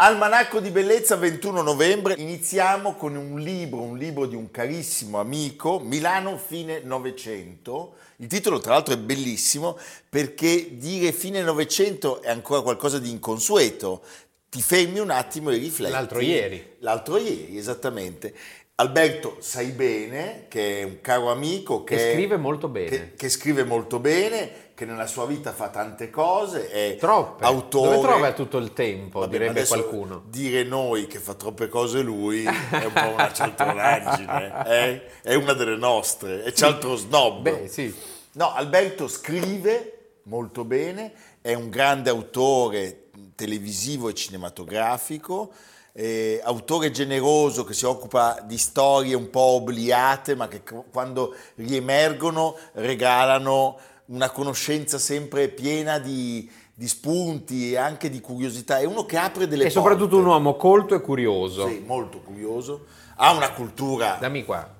Almanacco di bellezza 21 novembre, iniziamo con un libro, un libro di un carissimo amico, Milano fine Novecento. Il titolo tra l'altro è bellissimo perché dire fine Novecento è ancora qualcosa di inconsueto. Ti fermi un attimo e rifletti. L'altro ieri. L'altro ieri, esattamente. Alberto sai bene, che è un caro amico che, che scrive molto bene. Che, che, scrive molto bene, che nella sua vita fa tante cose, è Troppe. autore. Dove trova tutto il tempo, Vabbè, direbbe qualcuno. Dire noi che fa troppe cose lui è un po' una cialtronaggine, eh? è una delle nostre, è cialtro snob. Beh, sì. No, Alberto scrive molto bene, è un grande autore televisivo e cinematografico, eh, autore generoso che si occupa di storie un po' obliate, ma che quando riemergono regalano una conoscenza sempre piena di, di spunti e anche di curiosità. È uno che apre delle porte. E soprattutto un uomo colto e curioso. Sì, molto curioso. Ha una cultura. Dammi qua.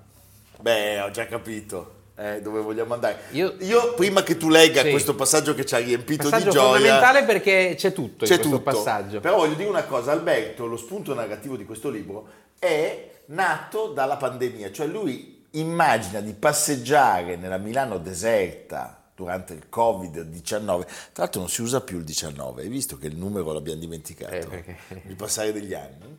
Beh, ho già capito eh, dove vogliamo andare. Io, Io, prima che tu legga sì. questo passaggio che ci ha riempito passaggio di gioia... È fondamentale perché c'è tutto c'è questo tutto. passaggio. Però voglio dire una cosa, Alberto, lo spunto narrativo di questo libro è nato dalla pandemia, cioè lui immagina di passeggiare nella Milano deserta durante il Covid-19, tra l'altro non si usa più il 19, hai visto che il numero l'abbiamo dimenticato, eh, perché... il passare degli anni,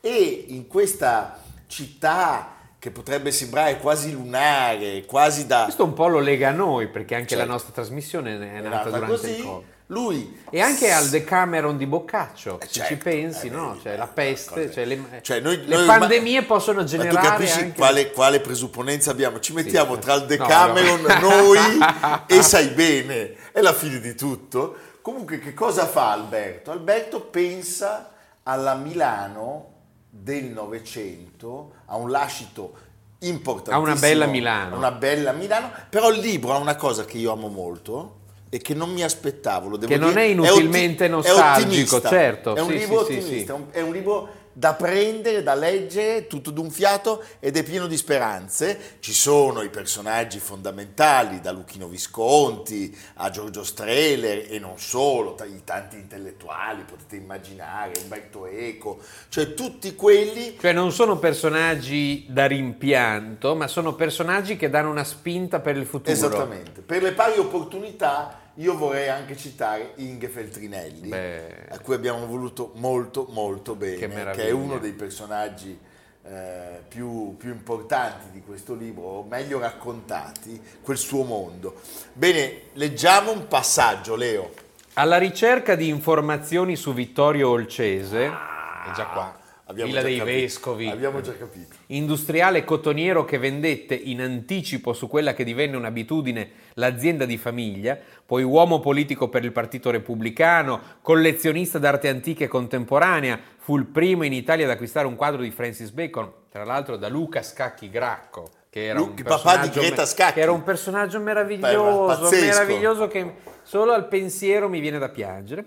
e in questa città che potrebbe sembrare quasi lunare, quasi da... Questo un po' lo lega a noi, perché anche certo. la nostra trasmissione è nata, nata durante così, il Covid. Lui e anche al Decameron di Boccaccio, se certo, ci pensi, no? Cioè, la peste, cioè, le, cioè noi, le noi, pandemie ma, possono generare. Ma tu capisci anche... quale, quale, presupponenza abbiamo? Ci mettiamo sì, tra il Decameron, no, no. noi e sai bene, è la fine di tutto. Comunque, che cosa fa Alberto? Alberto pensa alla Milano del Novecento, ha un lascito importantissimo. Ha una bella Milano. Una bella Milano, però il libro ha una cosa che io amo molto e che non mi aspettavo, lo devo che dire. non è inutilmente è nostalgico, è certo. È un sì, libro sì, ottimista, sì, è un libro da prendere, da leggere tutto d'un fiato ed è pieno di speranze. Ci sono i personaggi fondamentali, da Luchino Visconti a Giorgio Streller e non solo, i tanti intellettuali, potete immaginare, Umberto Eco, cioè tutti quelli... Cioè non sono personaggi da rimpianto, ma sono personaggi che danno una spinta per il futuro. Esattamente, per le pari opportunità io vorrei anche citare Inge Feltrinelli, Beh, a cui abbiamo voluto molto molto bene, che, che è uno dei personaggi eh, più, più, importanti di questo libro, meglio raccontati, quel suo mondo. Bene, leggiamo un passaggio, Leo. Alla ricerca di informazioni su Vittorio Olcese, ah, è già qua Abbiamo Villa dei capito. Vescovi. Abbiamo già capito. Industriale cottoniero che vendette in anticipo su quella che divenne un'abitudine l'azienda di famiglia, poi uomo politico per il Partito Repubblicano, collezionista d'arte antica e contemporanea, fu il primo in Italia ad acquistare un quadro di Francis Bacon, tra l'altro da Luca Scacchi Gracco. Che era, Luca, papà di Greta Scacchi. che era un personaggio meraviglioso, Beh, meraviglioso che solo al pensiero mi viene da piangere.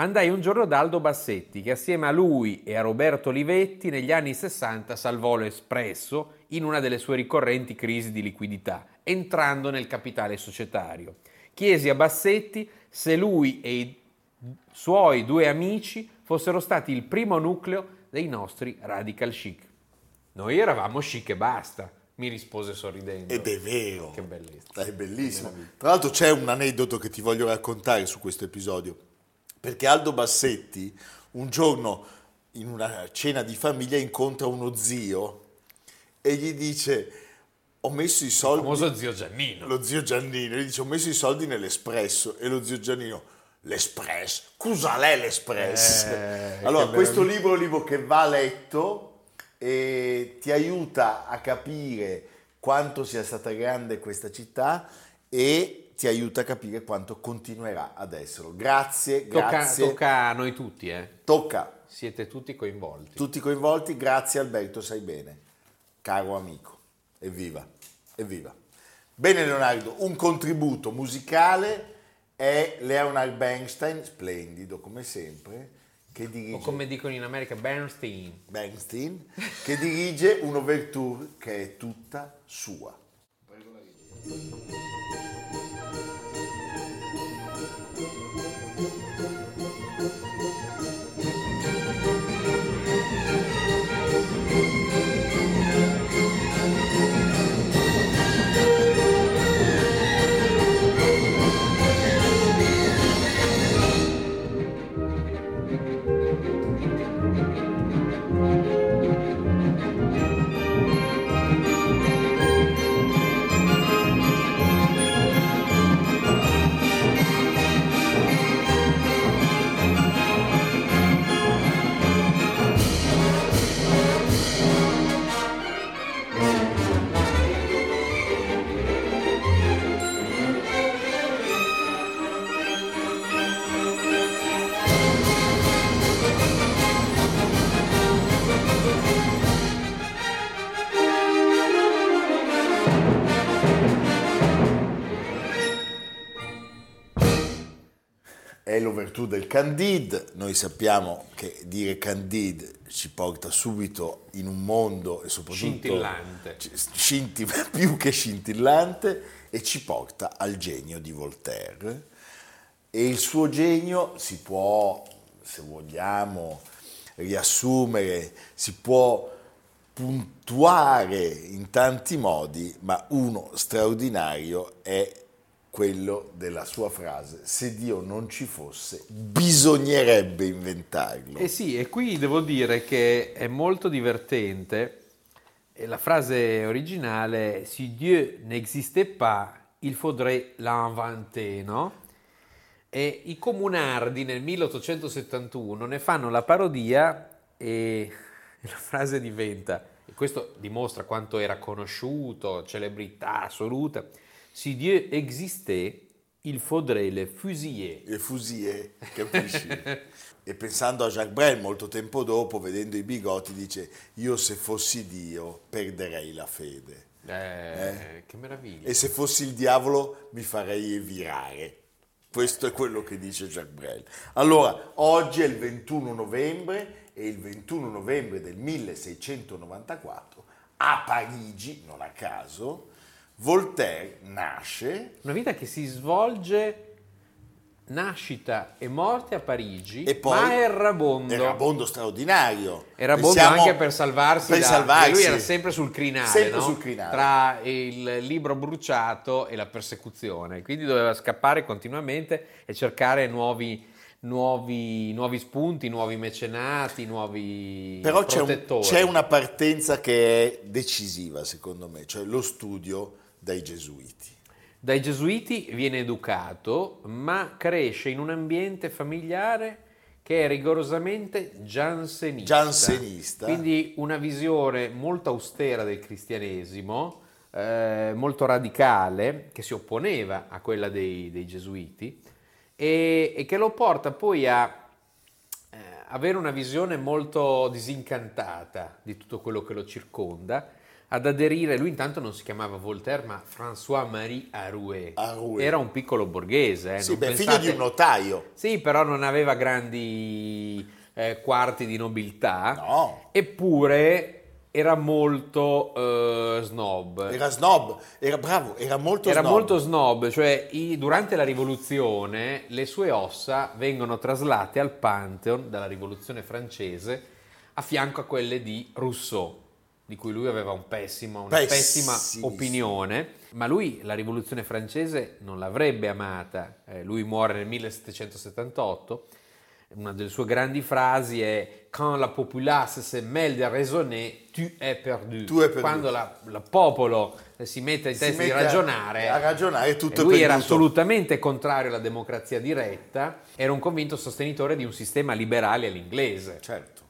Andai un giorno da Aldo Bassetti, che assieme a lui e a Roberto Livetti negli anni 60 salvò l'Espresso in una delle sue ricorrenti crisi di liquidità, entrando nel capitale societario. Chiesi a Bassetti se lui e i suoi due amici fossero stati il primo nucleo dei nostri radical chic. Noi eravamo chic e basta, mi rispose sorridendo. Ed è vero. Che bellezza. È bellissimo. Tra l'altro c'è un aneddoto che ti voglio raccontare su questo episodio perché Aldo Bassetti un giorno in una cena di famiglia incontra uno zio e gli dice ho messo i soldi... Il famoso zio Giannino. Lo zio Giannino, gli dice ho messo i soldi nell'espresso e lo zio Giannino l'espresso, cosa l'è l'espresso? Eh, allora questo libro è un libro che va letto e ti aiuta a capire quanto sia stata grande questa città e ti aiuta a capire quanto continuerà ad esserlo. Grazie, grazie. Tocca a noi tutti, eh. Tocca. Siete tutti coinvolti. Tutti coinvolti, grazie Alberto, sai bene, caro amico. Evviva, evviva. Bene Leonardo, un contributo musicale è Leonard Bernstein, splendido come sempre, che dirige... O come dicono in America, Bernstein. Bernstein, che dirige un'overture che è tutta sua. Prego la è l'overture del Candide, noi sappiamo che dire Candide ci porta subito in un mondo e soprattutto scintillante, scinti, più che scintillante e ci porta al genio di Voltaire. E il suo genio si può, se vogliamo riassumere, si può puntuare in tanti modi, ma uno straordinario è quello della sua frase, se Dio non ci fosse, bisognerebbe inventarlo. Eh sì, e qui devo dire che è molto divertente, la frase originale, si Dieu n'existait pas, il faudrait l'inventer, no? E i comunardi nel 1871 ne fanno la parodia e la frase diventa, e questo dimostra quanto era conosciuto, celebrità assoluta, Si Dieu existait, il faudrait le fusiller. Le fusiller, capisci? e pensando a Jacques Brel molto tempo dopo, vedendo i bigotti, dice io se fossi Dio perderei la fede. Eh, eh? Che meraviglia. E se fossi il diavolo mi farei virare. Questo è quello che dice Jacques Brel. Allora, oggi è il 21 novembre e il 21 novembre del 1694 a Parigi, non a caso, Voltaire nasce. Una vita che si svolge nascita e morte a Parigi, e poi ma Errabondo. Errabondo straordinario. Errabondo Pensiamo anche per salvarsi, per da, salvarsi. lui era sempre sul crinale, sempre no? sul crinale, tra il libro bruciato e la persecuzione, quindi doveva scappare continuamente e cercare nuovi, nuovi, nuovi spunti, nuovi mecenati, nuovi Però c'è, un, c'è una partenza che è decisiva secondo me, cioè lo studio dai gesuiti. Dai gesuiti viene educato, ma cresce in un ambiente familiare che è rigorosamente giansenista. Giansenista. Quindi una visione molto austera del cristianesimo, eh, molto radicale, che si opponeva a quella dei, dei gesuiti e, e, che lo porta poi a eh, avere una visione molto disincantata di tutto quello che lo circonda ad aderire, lui intanto non si chiamava Voltaire ma François-Marie Arouet. Arouet. Era un piccolo borghese. Eh, sì, beh, pensate... figlio di un notaio. Sì, però non aveva grandi eh, quarti di nobiltà. No. Eppure era molto uh, snob. Era snob, era bravo, era molto era snob. Era molto snob, cioè i, durante la rivoluzione le sue ossa vengono traslate al Pantheon dalla rivoluzione francese a fianco a quelle di Rousseau di cui lui aveva un pessimo, una pessima opinione, ma lui la rivoluzione francese non l'avrebbe amata. Eh, lui muore nel 1778. Una delle sue grandi frasi è Quand la populace se mêle de raisonner, tu es perdu. Tu perdu. Quando il popolo si mette in testa di ragionare, a ragionare tutto lui era assolutamente contrario alla democrazia diretta, era un convinto sostenitore di un sistema liberale all'inglese. Certo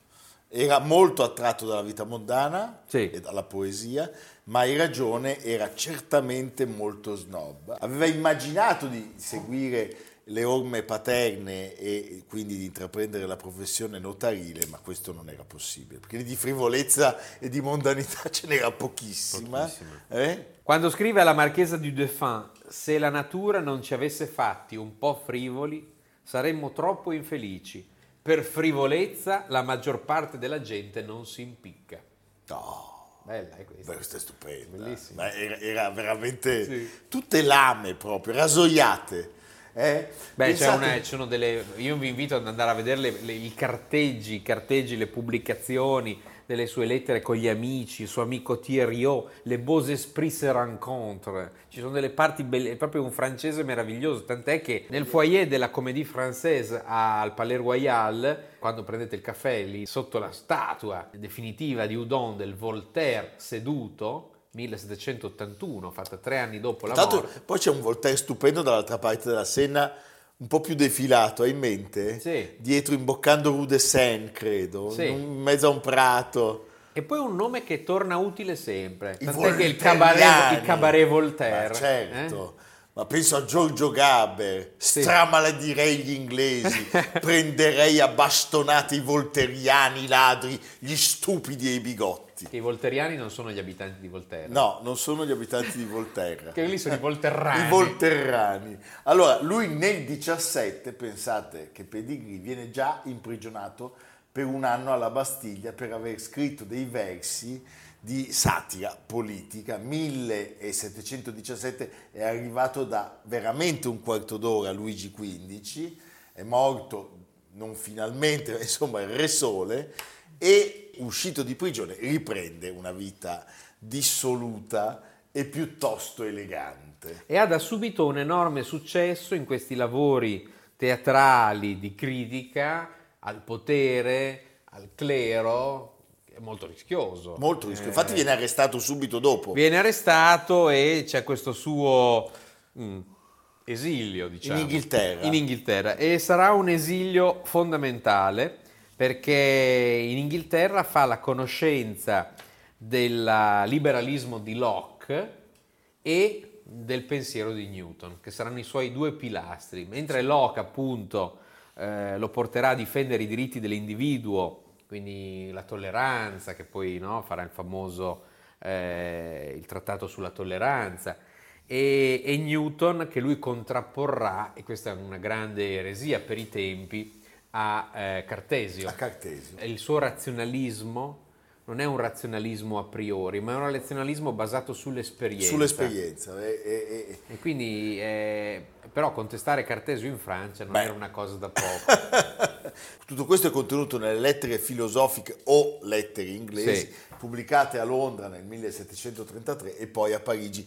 era molto attratto dalla vita mondana sì. e dalla poesia, ma hai ragione, era certamente molto snob. Aveva immaginato di seguire le orme paterne e quindi di intraprendere la professione notarile, ma questo non era possibile, perché di frivolezza e di mondanità ce n'era pochissima. Eh? Quando scrive alla marchesa di Dauphin, se la natura non ci avesse fatti un po' frivoli, saremmo troppo infelici. Per frivolezza la maggior parte della gente non si impicca. No. Bella è questa. Questa è stupenda. Bellissima. Era, era, veramente sì. tutte lame proprio, rasoiate. Eh? Beh, Pensate... c'è una, delle, io vi invito ad andare a vedere le, le, i carteggi, i carteggi, le pubblicazioni delle sue lettere con gli amici, il suo amico Thierryot, le beaux esprits se rencontre. Ci sono delle parti belle, è proprio un francese meraviglioso, tant'è che nel foyer della Comédie Française al Palais Royal, quando prendete il caffè lì sotto la statua definitiva di Udon del Voltaire seduto, 1781, fatta tre anni dopo la Tanto, morte. Poi c'è un Voltaire stupendo dall'altra parte della Senna, un po' più defilato, hai in mente? Sì. Dietro imboccando Rue de Seine, credo, sì. in mezzo a un prato. E poi un nome che torna utile sempre, I tant'è che il cabaret, il cabaret Voltaire. Ma certo. Eh? ma penso a Giorgio Gaber, sì. stramaledirei gli inglesi, prenderei a bastonate i volteriani, i ladri, gli stupidi e i bigotti. Che i volteriani non sono gli abitanti di Volterra. No, non sono gli abitanti di Volterra. che lì sono i volterrani. I volterrani. Allora, lui nel 17, pensate che Pedigree viene già imprigionato per un anno alla Bastiglia per aver scritto dei versi di satira politica, 1717 è arrivato da veramente un quarto d'ora Luigi XV, è morto non finalmente, ma insomma il Re Sole, e uscito di prigione riprende una vita dissoluta e piuttosto elegante. E ha da subito un enorme successo in questi lavori teatrali di critica al potere, al clero, è molto rischioso. Molto rischioso. Infatti viene arrestato subito dopo. Viene arrestato e c'è questo suo mh, mm, esilio, diciamo. In Inghilterra. In Inghilterra. E sarà un esilio fondamentale perché in Inghilterra fa la conoscenza del liberalismo di Locke e del pensiero di Newton, che saranno i suoi due pilastri. Mentre Locke, appunto, eh, lo porterà a difendere i diritti dell'individuo quindi la tolleranza, che poi no, farà il famoso eh, il trattato sulla tolleranza, e, e, Newton che lui contrapporrà, e questa è una grande eresia per i tempi, a eh, Cartesio. A Cartesio. Il suo razionalismo non è un razionalismo a priori, ma è un razionalismo basato sull'esperienza. Sull'esperienza. E, e, e quindi, eh, però, contestare Cartesio in Francia non Beh. era una cosa da poco. Tutto questo è contenuto nelle lettere filosofiche o lettere inglesi, sì. pubblicate a Londra nel 1733 e poi a Parigi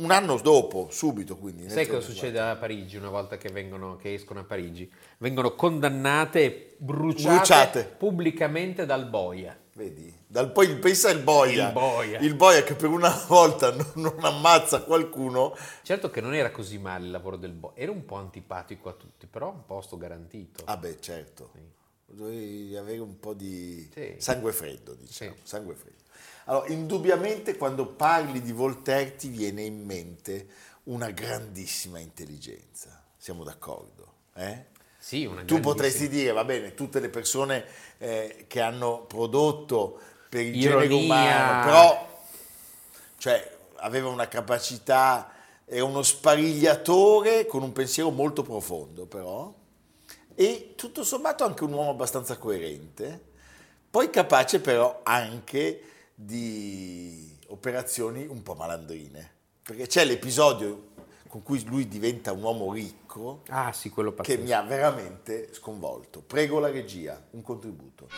un anno dopo, subito quindi. Sai cosa succede a Parigi una volta che, vengono, che escono a Parigi? Vengono condannate e bruciate, bruciate. pubblicamente dal boia. Vedi? Dal, poi pensa il boia. il boia. Il boia che per una volta non, non, ammazza qualcuno. Certo che non era così male il lavoro del boia, era un po' antipatico a tutti, però un posto garantito. Ah beh, certo. Sì. Dovevi avere un po' di sì. sangue freddo, diciamo, sì. sangue freddo. Allora, indubbiamente quando parli di Voltaire ti viene in mente una grandissima intelligenza. Siamo d'accordo? Eh? Sì, una tu potresti dire, va bene, tutte le persone eh, che hanno prodotto per il Ironia. genere umano, però cioè, aveva una capacità, era uno sparigliatore con un pensiero molto profondo però, e tutto sommato anche un uomo abbastanza coerente, poi capace però anche di operazioni un po' malandrine, perché c'è l'episodio con cui lui diventa un uomo ricco, ah, sì, che mi ha veramente sconvolto. Prego la regia, un contributo.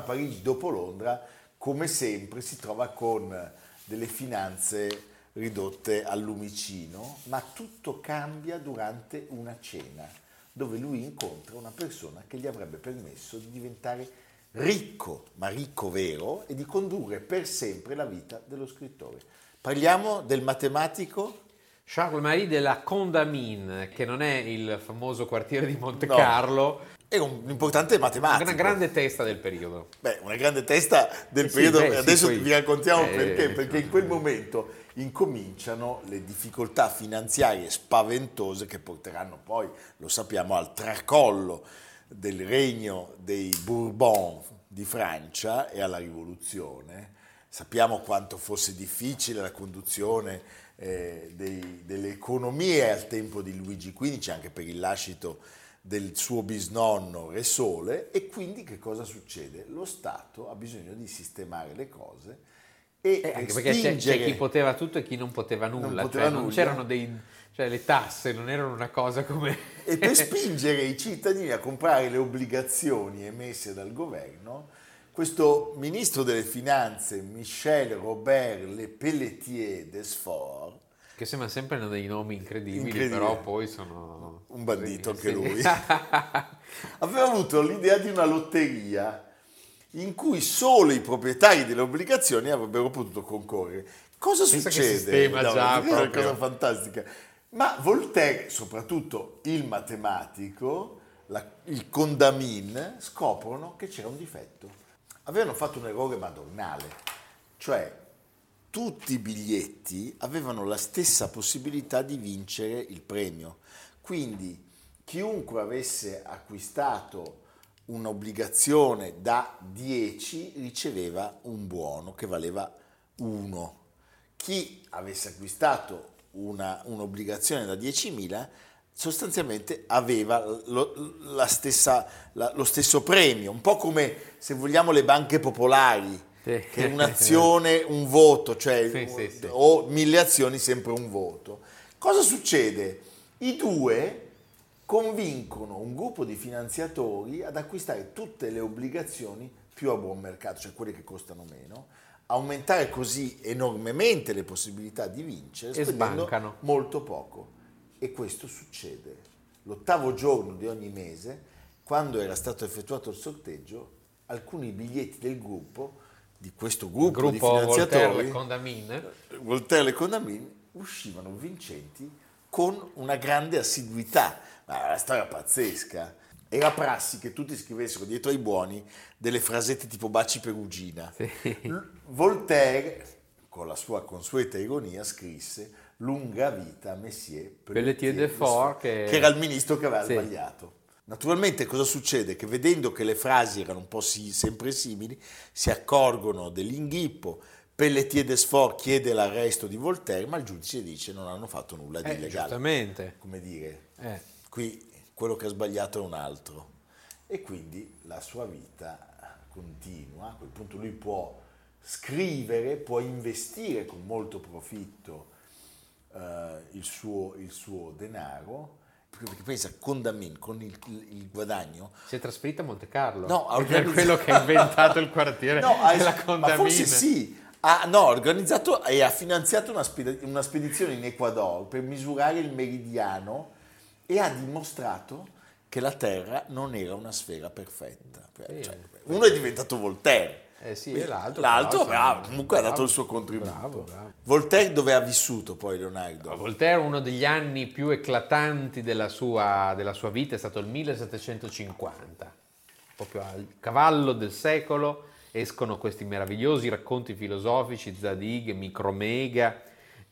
A Parigi dopo Londra, come sempre, si trova con delle finanze ridotte al lumicino, ma tutto cambia durante una cena, dove lui incontra una persona che gli avrebbe permesso di diventare ricco, ma ricco vero, e di condurre per sempre la vita dello scrittore. Parliamo del matematico Charles-Marie de la Condamine, che non è il famoso quartiere di Monte Carlo. No. È un importante matematico. Una grande testa del periodo. Beh, una grande testa del eh periodo. Beh, Adesso sì, vi raccontiamo eh, perché. Perché in quel momento incominciano le difficoltà finanziarie spaventose che porteranno poi, lo sappiamo, al tracollo del regno dei Bourbon di Francia e alla rivoluzione. Sappiamo quanto fosse difficile la conduzione eh, dei, delle economie al tempo di Luigi XV, anche per il lascito del suo bisnonno Re Sole e quindi che cosa succede? Lo Stato ha bisogno di sistemare le cose e eh, anche perché c'è, c'è, chi poteva tutto e chi non poteva nulla, non, poteva cioè, nulla. non c'erano dei cioè le tasse non erano una cosa come e per spingere i cittadini a comprare le obbligazioni emesse dal governo questo ministro delle finanze Michel Robert Le Pelletier Desfort che sembra sempre dei nomi incredibili, incredibile. però poi sono... Un bandito anche lui. Aveva avuto l'idea di una lotteria in cui solo i proprietari delle obbligazioni avrebbero potuto concorrere. Cosa Pensa succede? Che sistema no, già, è una cosa fantastica. Ma Voltaire, soprattutto il matematico, la, il Condamin, scoprono che c'era un difetto. Avevano fatto un errore madornale, cioè tutti i biglietti avevano la stessa possibilità di vincere il premio. Quindi chiunque avesse acquistato un'obbligazione da 10 riceveva un buono che valeva 1. Chi avesse acquistato una, un'obbligazione da 10.000 sostanzialmente aveva lo, stessa, la, lo stesso premio, un po' come se vogliamo le banche popolari sì. che un'azione, un voto, cioè sì, sì, o mille azioni sempre un voto. Cosa succede? I due convincono un gruppo di finanziatori ad acquistare tutte le obbligazioni più a buon mercato, cioè quelle che costano meno, aumentare così enormemente le possibilità di vincere, e sbancano molto poco. E questo succede. L'ottavo giorno di ogni mese, quando era stato effettuato il sorteggio, alcuni biglietti del gruppo di questo gruppo, gruppo di finanziatori, Voltaire e Condamin, uscivano vincenti con una grande assiduità. Ma la storia pazzesca. Era prassi che tutti scrivessero dietro ai buoni delle frasette tipo baci perugina. Sì. Voltaire, con la sua consueta ironia, scrisse lunga vita Messier Pelletier, de Fort, che... che... era il ministro che aveva sì. sbagliato. Naturalmente cosa succede? Che vedendo che le frasi erano un po' sì, sempre simili, si accorgono dell'inghippo, Pelletier Desfort chiede l'arresto di Voltaire, ma il giudice dice non hanno fatto nulla di eh, illegale. Giustamente. Come dire, eh. qui quello che ha sbagliato è un altro. E quindi la sua vita continua, a quel punto lui può scrivere, può investire con molto profitto eh, il, suo, il suo denaro, perché pensa Condamin con il, il, guadagno. Si è trasferito a Monte Carlo no, ha organizzato... quello che ha inventato il quartiere no, della Condamin ma forse sì. Ha, no, organizzato e ha finanziato una, sped- una spedizione in Ecuador per misurare il meridiano e ha dimostrato che la Terra non era una sfera perfetta. Sì, cioè, uno è diventato Voltaire eh sì, e l'altro, l'altro bravo, comunque bravo, ha dato il suo contributo. Bravo, bravo. Voltaire dove ha vissuto poi Leonardo? Voltaire uno degli anni più eclatanti della sua, della sua vita è stato il 1750, proprio al cavallo del secolo escono questi meravigliosi racconti filosofici, Zadig, Micromega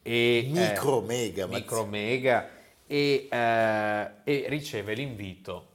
e... Micromega, eh, Micromega e, eh, e riceve l'invito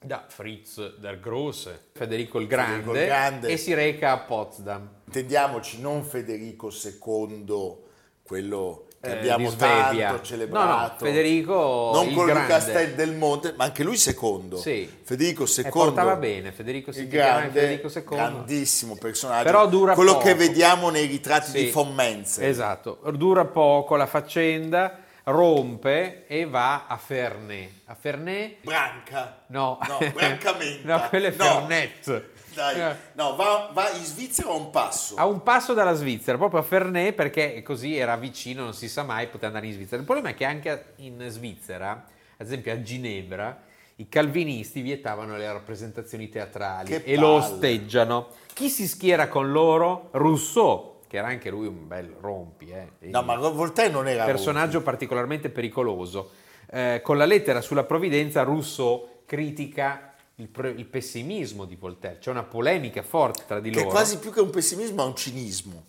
da Fritz der Grosse, Federico il Grande, Federico il Grande, e si reca a Potsdam. Intendiamoci, non Federico II, quello che eh, abbiamo tanto celebrato. No, no, Federico non quello di Castel del Monte, ma anche lui secondo. Sì. Federico II. Portava bene, Federico si il grande, Federico II. Grandissimo personaggio. Però dura quello poco. che vediamo nei ritratti sì. di Fommenze. Esatto, dura poco la faccenda rompe e va a Ferney. A Ferney? Branca. No. No, Brancamenta. no, quello è Fernet. Dai, eh. no, va, va, in Svizzera a un passo. A un passo dalla Svizzera, proprio a Ferney, perché così era vicino, non si sa mai, poteva andare in Svizzera. Il problema è che anche in Svizzera, ad esempio a Ginevra, i calvinisti vietavano le rappresentazioni teatrali che e palle. lo osteggiano. Chi si schiera con loro? Rousseau, che era anche lui un bel rompi. Eh. No, ma Voltaire non era personaggio rompi. particolarmente pericoloso. Eh, con la lettera sulla provvidenza Rousseau critica il, il, pessimismo di Voltaire, c'è una polemica forte tra di che loro. Che quasi più che un pessimismo è un cinismo.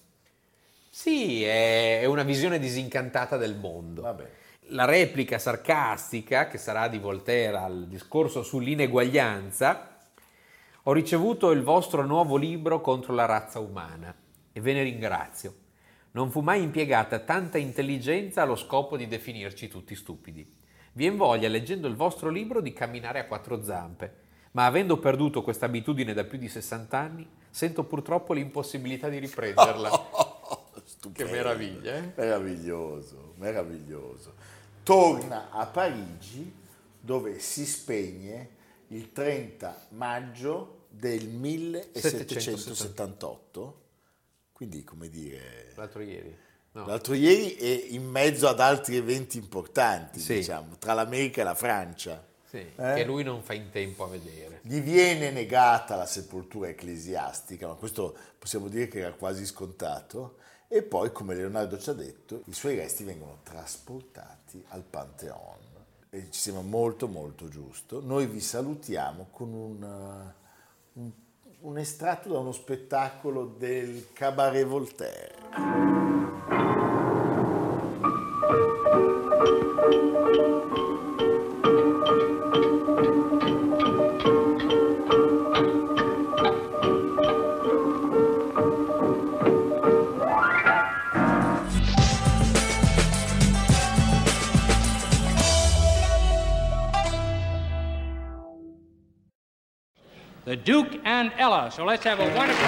Sì, è, è una visione disincantata del mondo. Vabbè. La replica sarcastica, che sarà di Voltaire al discorso sull'ineguaglianza, ho ricevuto il vostro nuovo libro contro la razza umana e ve ne ringrazio. Non fu mai impiegata tanta intelligenza allo scopo di definirci tutti stupidi. Vi voglia, leggendo il vostro libro, di camminare a quattro zampe ma avendo perduto questa abitudine da più di 60 anni, sento purtroppo l'impossibilità di riprenderla. che meraviglia, eh? Meraviglioso, meraviglioso. Torna a Parigi dove si spegne il 30 maggio del 1778, quindi come dire... L'altro ieri. No. L'altro ieri e in mezzo ad altri eventi importanti, sì. diciamo, tra l'America e la Francia. Sì, eh? che lui non fa in tempo a vedere. Gli viene negata la sepoltura ecclesiastica, ma questo possiamo dire che era quasi scontato. E poi, come Leonardo ci ha detto, i suoi resti vengono trasportati al Pantheon. E ci sembra molto molto giusto. Noi vi salutiamo con un, uh, un, un estratto da uno spettacolo del Cabaret Voltaire. Ella. So let's have a wonderful.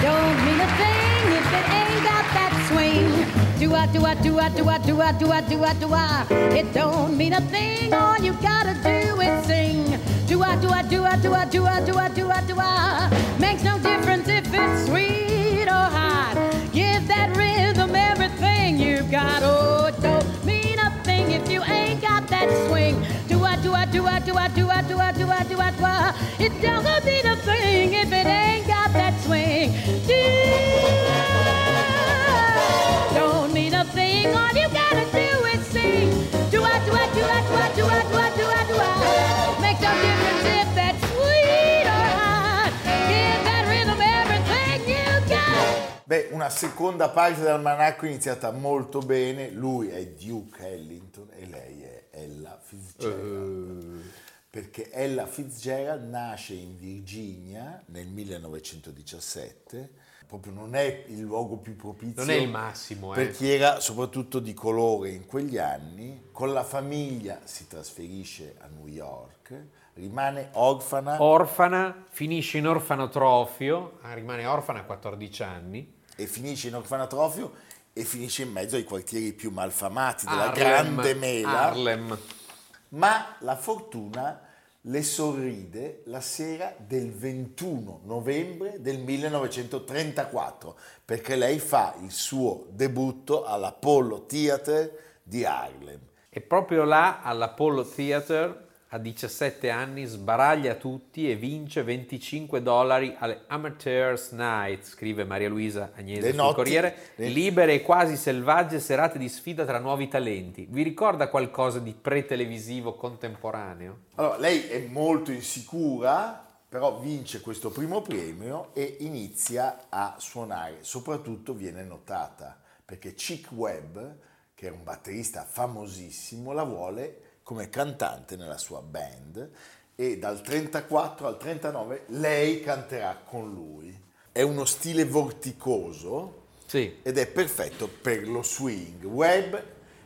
Don't mean a thing if it ain't got that swing. Do I, do I, do I, do I, do I, do I, do I, do I. It don't mean a thing. All you gotta do is sing. Do I, do I, do I, do I, do I, do I, do I, do I. Makes no difference if it's sweet or hot. Give that rhythm everything you've got. Oh, twat, twat, twat, twat, twat, twat. It don't gonna be the thing if it ain't got that swing. Don't need a thing, all you gotta do is sing. Twat, twat, twat, twat, twat, twat, twat, twat. Make no difference if that's sweet or Beh, una seconda pagina del manacco iniziata molto bene. Lui è Duke Ellington e lei è Ella Fitzgerald. Uh. Perché Ella Fitzgerald nasce in Virginia nel 1917 proprio non è il luogo più propizio. Non è il massimo. Eh. Per chi era soprattutto di colore in quegli anni. Con la famiglia si trasferisce a New York, rimane orfana. Orfana, finisce in orfanotrofio, ah, rimane orfana a 14 anni. E finisce in orfanotrofio e finisce in mezzo ai quartieri più malfamati della Harlem, Grande Mela. Harlem. Ma la fortuna le sorride la sera del 21 novembre del 1934, perché lei fa il suo debutto all'Apollo Theater di Harlem. E proprio là, all'Apollo Theater, a 17 anni sbaraglia tutti e vince 25 dollari alle Amateurs Night, scrive Maria Luisa Agnese sul Corriere, le... libere e quasi selvagge serate di sfida tra nuovi talenti. Vi ricorda qualcosa di pre-televisivo contemporaneo? Allora, lei è molto insicura, però vince questo primo premio e inizia a suonare, soprattutto viene notata, perché Chick Webb, che era un batterista famosissimo, la vuole come cantante nella sua band e dal 34 al 39 lei canterà con lui. È uno stile vorticoso sì. ed è perfetto per lo swing. Webb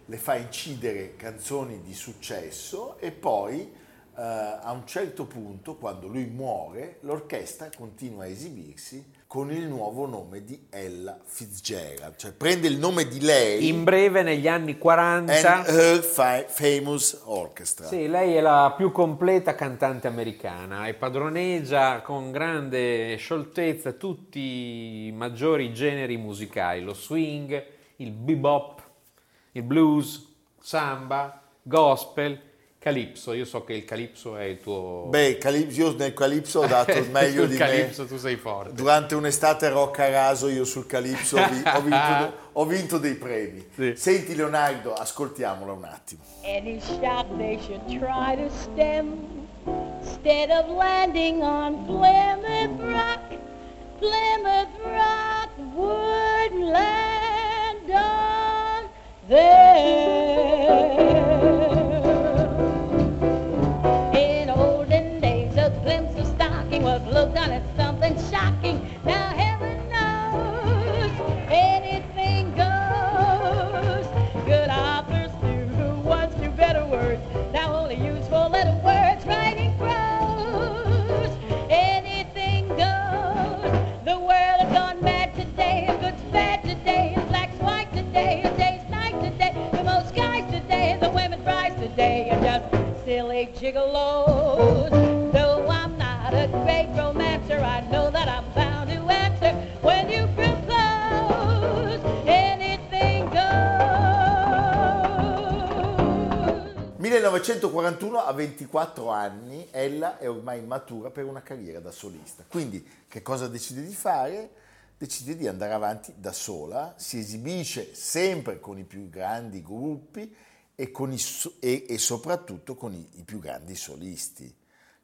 le fa incidere canzoni di successo e poi uh, a un certo punto, quando lui muore, l'orchestra continua a esibirsi con il nuovo nome di Ella Fitzgerald, cioè prende il nome di lei. In breve, negli anni 40. And her fi- famous orchestra. Sì, lei è la più completa cantante americana e padroneggia con grande scioltezza tutti i maggiori generi musicali, lo swing, il bebop, il blues, samba, gospel Calypso, io so che il Calypso è il tuo... Beh, io nel Calypso ho dato il meglio di Calypso, me. tu sei forte. Durante un'estate rock a raso io sul ho, vi- ho, vinto, ho vinto, dei premi. Sì. Senti Leonardo, ascoltiamolo un attimo. Any shot they should try to stem Instead of landing on Plymouth Rock Plymouth Rock would land on there on at something shocking. Now heaven knows anything goes. Good authors do once do better words. Now only use letter words. Writing prose. Anything goes. The world has gone mad today. And good's bad today. And black's white today. And day's night today. The most guys today. The women's brides today. And just silly gigolos. 1941 a 24 anni ella è ormai matura per una carriera da solista. Quindi che cosa decide di fare? Decide di andare avanti da sola, si esibisce sempre con i più grandi gruppi e, i, e, e soprattutto con i, i più grandi solisti.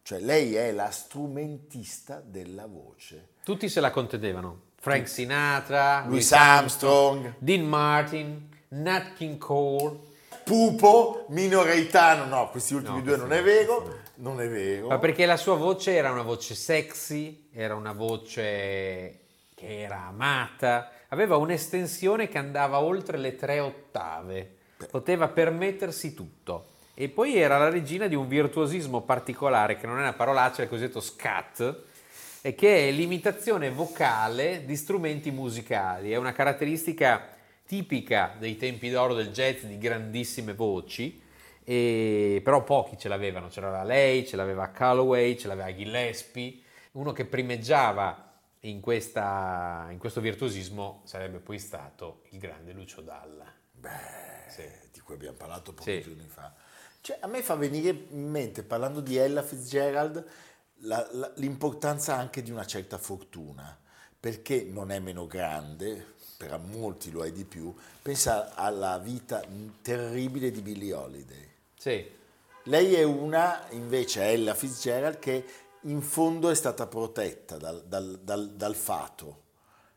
Cioè lei è la strumentista della voce. Tutti se la contendevano. Frank Sinatra, Louis Armstrong, Dean Martin, Nat King Cole. Pupo, Minoreitano, no, questi ultimi no, due non è vero, non è vero. Ma perché la sua voce era una voce sexy, era una voce che era amata, aveva un'estensione che andava oltre le tre ottave, poteva permettersi tutto. E poi era la regina di un virtuosismo particolare, che non è una parolaccia, è il cosiddetto scat, e che è l'imitazione vocale di strumenti musicali. È una caratteristica tipica dei tempi d'oro del jazz di grandissime voci, e, però pochi ce l'avevano. C'era lei, ce l'aveva Calloway, ce l'aveva Gillespie. Uno che primeggiava in, questa, in questo virtuosismo sarebbe poi stato il grande Lucio Dalla. Beh, sì. di cui abbiamo parlato pochi sì. giorni fa. Cioè, a me fa venire in mente, parlando di Ella Fitzgerald, la, la, l'importanza anche di una certa fortuna, perché non è meno grande, per molti lo è di più, pensa alla vita terribile di Billie Holiday. Sì. Lei è una, invece, Ella Fitzgerald, che in fondo è stata protetta dal, dal, dal, dal fato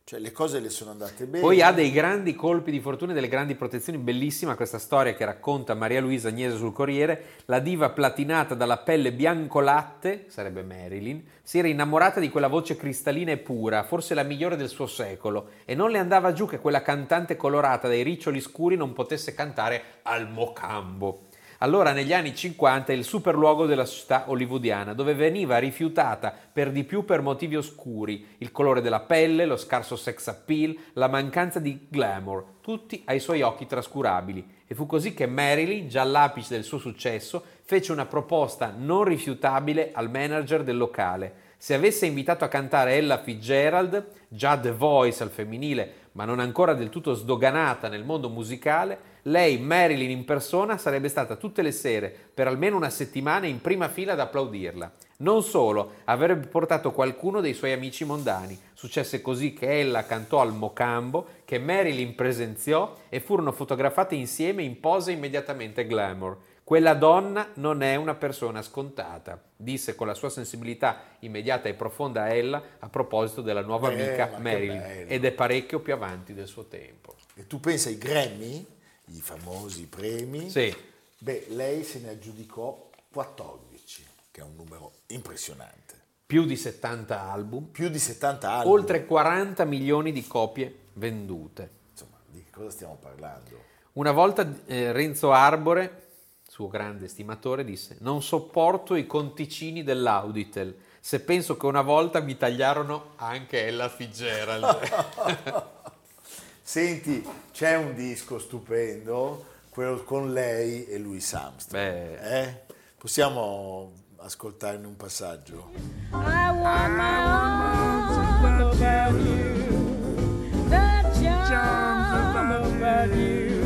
cioè le cose le sono andate bene. Poi ha dei grandi colpi di fortuna e delle grandi protezioni, bellissima questa storia che racconta Maria Luisa Agnese sul Corriere, la diva platinata dalla pelle bianco latte, sarebbe Marilyn, si era innamorata di quella voce cristallina e pura, forse la migliore del suo secolo, e non le andava giù che quella cantante colorata dai riccioli scuri non potesse cantare al mocambo. Allora negli anni 50 il superluogo della società hollywoodiana, dove veniva rifiutata per di più per motivi oscuri, il colore della pelle, lo scarso sex appeal, la mancanza di glamour, tutti ai suoi occhi trascurabili. E fu così che Marilyn, già all'apice del suo successo, fece una proposta non rifiutabile al manager del locale. Se avesse invitato a cantare Ella Fitzgerald, già The Voice al femminile, ma non ancora del tutto sdoganata nel mondo musicale, lei, Marilyn in persona, sarebbe stata tutte le sere, per almeno una settimana, in prima fila ad applaudirla. Non solo, avrebbe portato qualcuno dei suoi amici mondani. Successe così che ella cantò al Mocambo, che Marilyn presenziò e furono fotografate insieme in pose immediatamente glamour. Quella donna non è una persona scontata, disse con la sua sensibilità immediata e profonda ella a proposito della nuova eh, amica Marilyn, ed è parecchio più avanti del suo tempo. E tu pensa ai Grammy? I famosi premi. Sì. Beh, lei se ne aggiudicò 14, che è un numero impressionante. Più di 70 album. Più di 70 album. Oltre 40 milioni di copie vendute. Insomma, di che cosa stiamo parlando? Una volta eh, Renzo Arbore suo grande stimatore, disse non sopporto i conticini dell'Auditel, se penso che una volta mi tagliarono anche Ella Fitzgerald. Senti, c'è un disco stupendo, quello con lei e Louis Armstrong. Beh. Eh? Possiamo ascoltarne un passaggio? I want my arms about you. The charm about you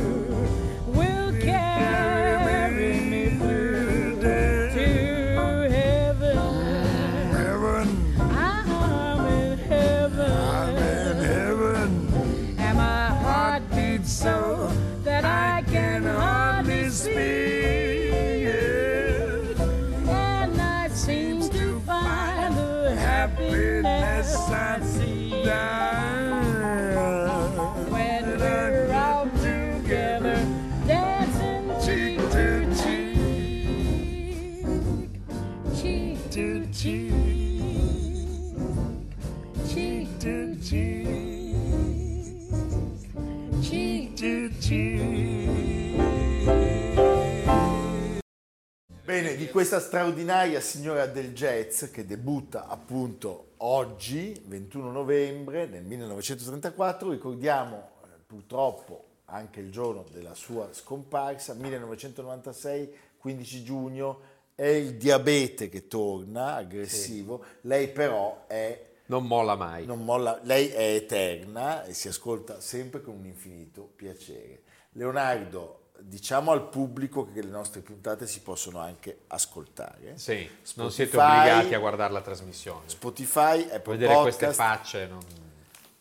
questa straordinaria signora del jazz che debutta appunto oggi, 21 novembre nel 1934, ricordiamo eh, purtroppo anche il giorno della sua scomparsa, 1996, 15 giugno, è il diabete che torna aggressivo, lei però è Non molla mai. non molla, lei è eterna e si ascolta sempre con un infinito piacere. Leonardo, diciamo al pubblico che le nostre puntate si possono anche ascoltare. Sì, non Spotify- siete obbligati a guardare la trasmissione. Spotify, Apple Puoi vedere queste Podcast. facce. non-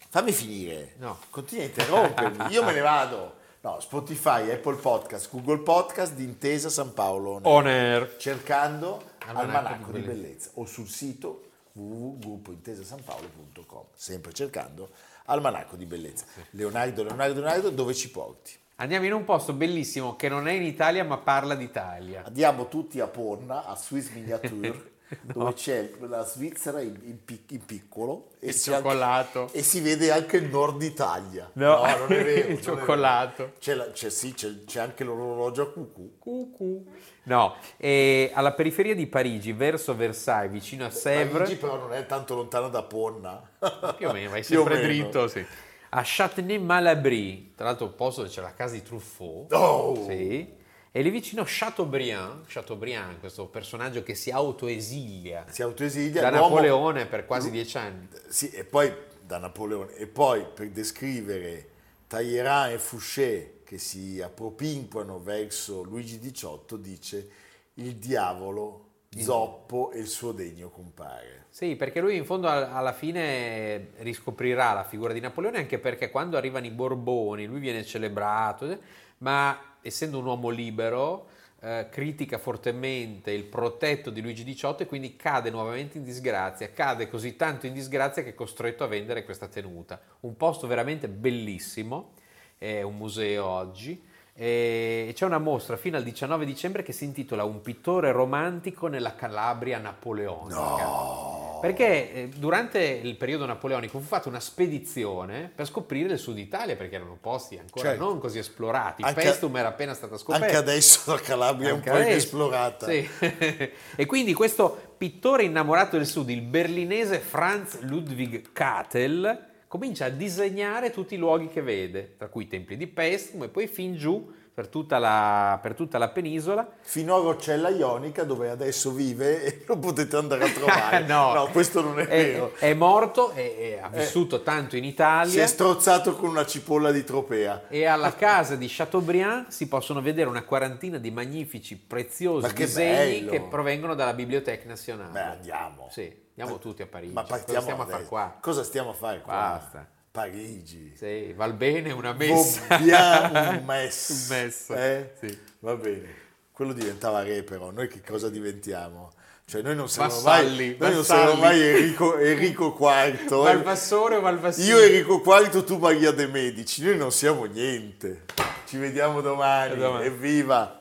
Fammi finire. No. Continui a interrompermi. Io me ne vado. No, Spotify, Apple Podcast, Google Podcast di Intesa San Paolo. On air. cercando Almanacco Almanacco di di Bellezza. Bellezza o sul sito www.intesasanpaolo.com sempre cercando Almanacco di Bellezza Leonardo, Leonardo, Leonardo dove ci porti? Andiamo in un posto bellissimo che non è in Italia ma parla d'Italia. andiamo tutti a Ponna a Swiss Miniature dove c'è la Svizzera in, in pic- in piccolo e, Il c'è anche- cioccolato. e si vede anche il nord Italia No, non è vero il cioccolato. c'è, la- c'è- sì, c'è, c'è anche l'orologio a cucù Cucù. No, e alla periferia di Parigi, verso Versailles, vicino a Sèvres, Parigi però non è tanto lontano da Ponna più o meno, vai sempre dritto, sì. A Châtenay-Malabry, tra l'altro un posto dove c'è la casa di Truffaut, Oh! sì, e lì vicino Chateaubriand, Chateaubriand, questo personaggio che si autoesilia. Si autoesilia da l'uomo- Napoleone per quasi dieci anni. Sì, e poi da Napoleone, e poi per descrivere Talleyrand e Fouché che si appropinquano verso Luigi XVIII dice il diavolo zoppo e il suo degno compare. Sì, perché lui in fondo al- alla fine riscoprirà la figura di Napoleone anche perché quando arrivano i Borboni lui viene celebrato, ma essendo un uomo libero eh, critica fortemente il protetto di Luigi XVIII e quindi cade nuovamente in disgrazia, cade così tanto in disgrazia che è costretto a vendere questa tenuta. Un posto veramente bellissimo, è un museo oggi. E c'è una mostra fino al 19 dicembre che si intitola Un pittore romantico nella Calabria napoleonica. Perché eh, durante il periodo napoleonico fu fatta una spedizione per scoprire il sud Italia, perché erano posti ancora Certo. non così esplorati. Anche- Pestum era appena stata scoperta. Anche adesso la Calabria è un Anche po' inesplorata. Sì. e quindi questo pittore innamorato del sud, il berlinese Franz Ludwig Katel, comincia a disegnare tutti i luoghi che vede, tra cui i templi di Pestum e poi fin giù per tutta la, per tutta la penisola. Fino a Roccella Ionica dove adesso vive e lo potete andare a trovare. no, questo non è, vero. È morto e, ha vissuto tanto in Si Italia. è strozzato con una cipolla di tropea. E alla casa di Chateaubriand si possono vedere una quarantina di magnifici, preziosi Ma che disegni bello! che provengono dalla Biblioteca Nazionale. Beh, andiamo. Sì, andiamo tutti a Parigi. Ma Cosa partiamo stiamo a fare qua? Cosa stiamo a fare qua? Basta. Parigi. Sì, val bene una messa. Vogliamo un mess. Un mess, Eh? sì. Va bene. Quello diventava re però, noi che cosa diventiamo? Cioè noi non saremo Vassalli, mai, noi non saremo mai Enrico, Enrico IV. Valvassore o Valvassini? Io Enrico IV, tu Maria De Medici, noi non siamo niente. Ci vediamo domani. A domani. Evviva!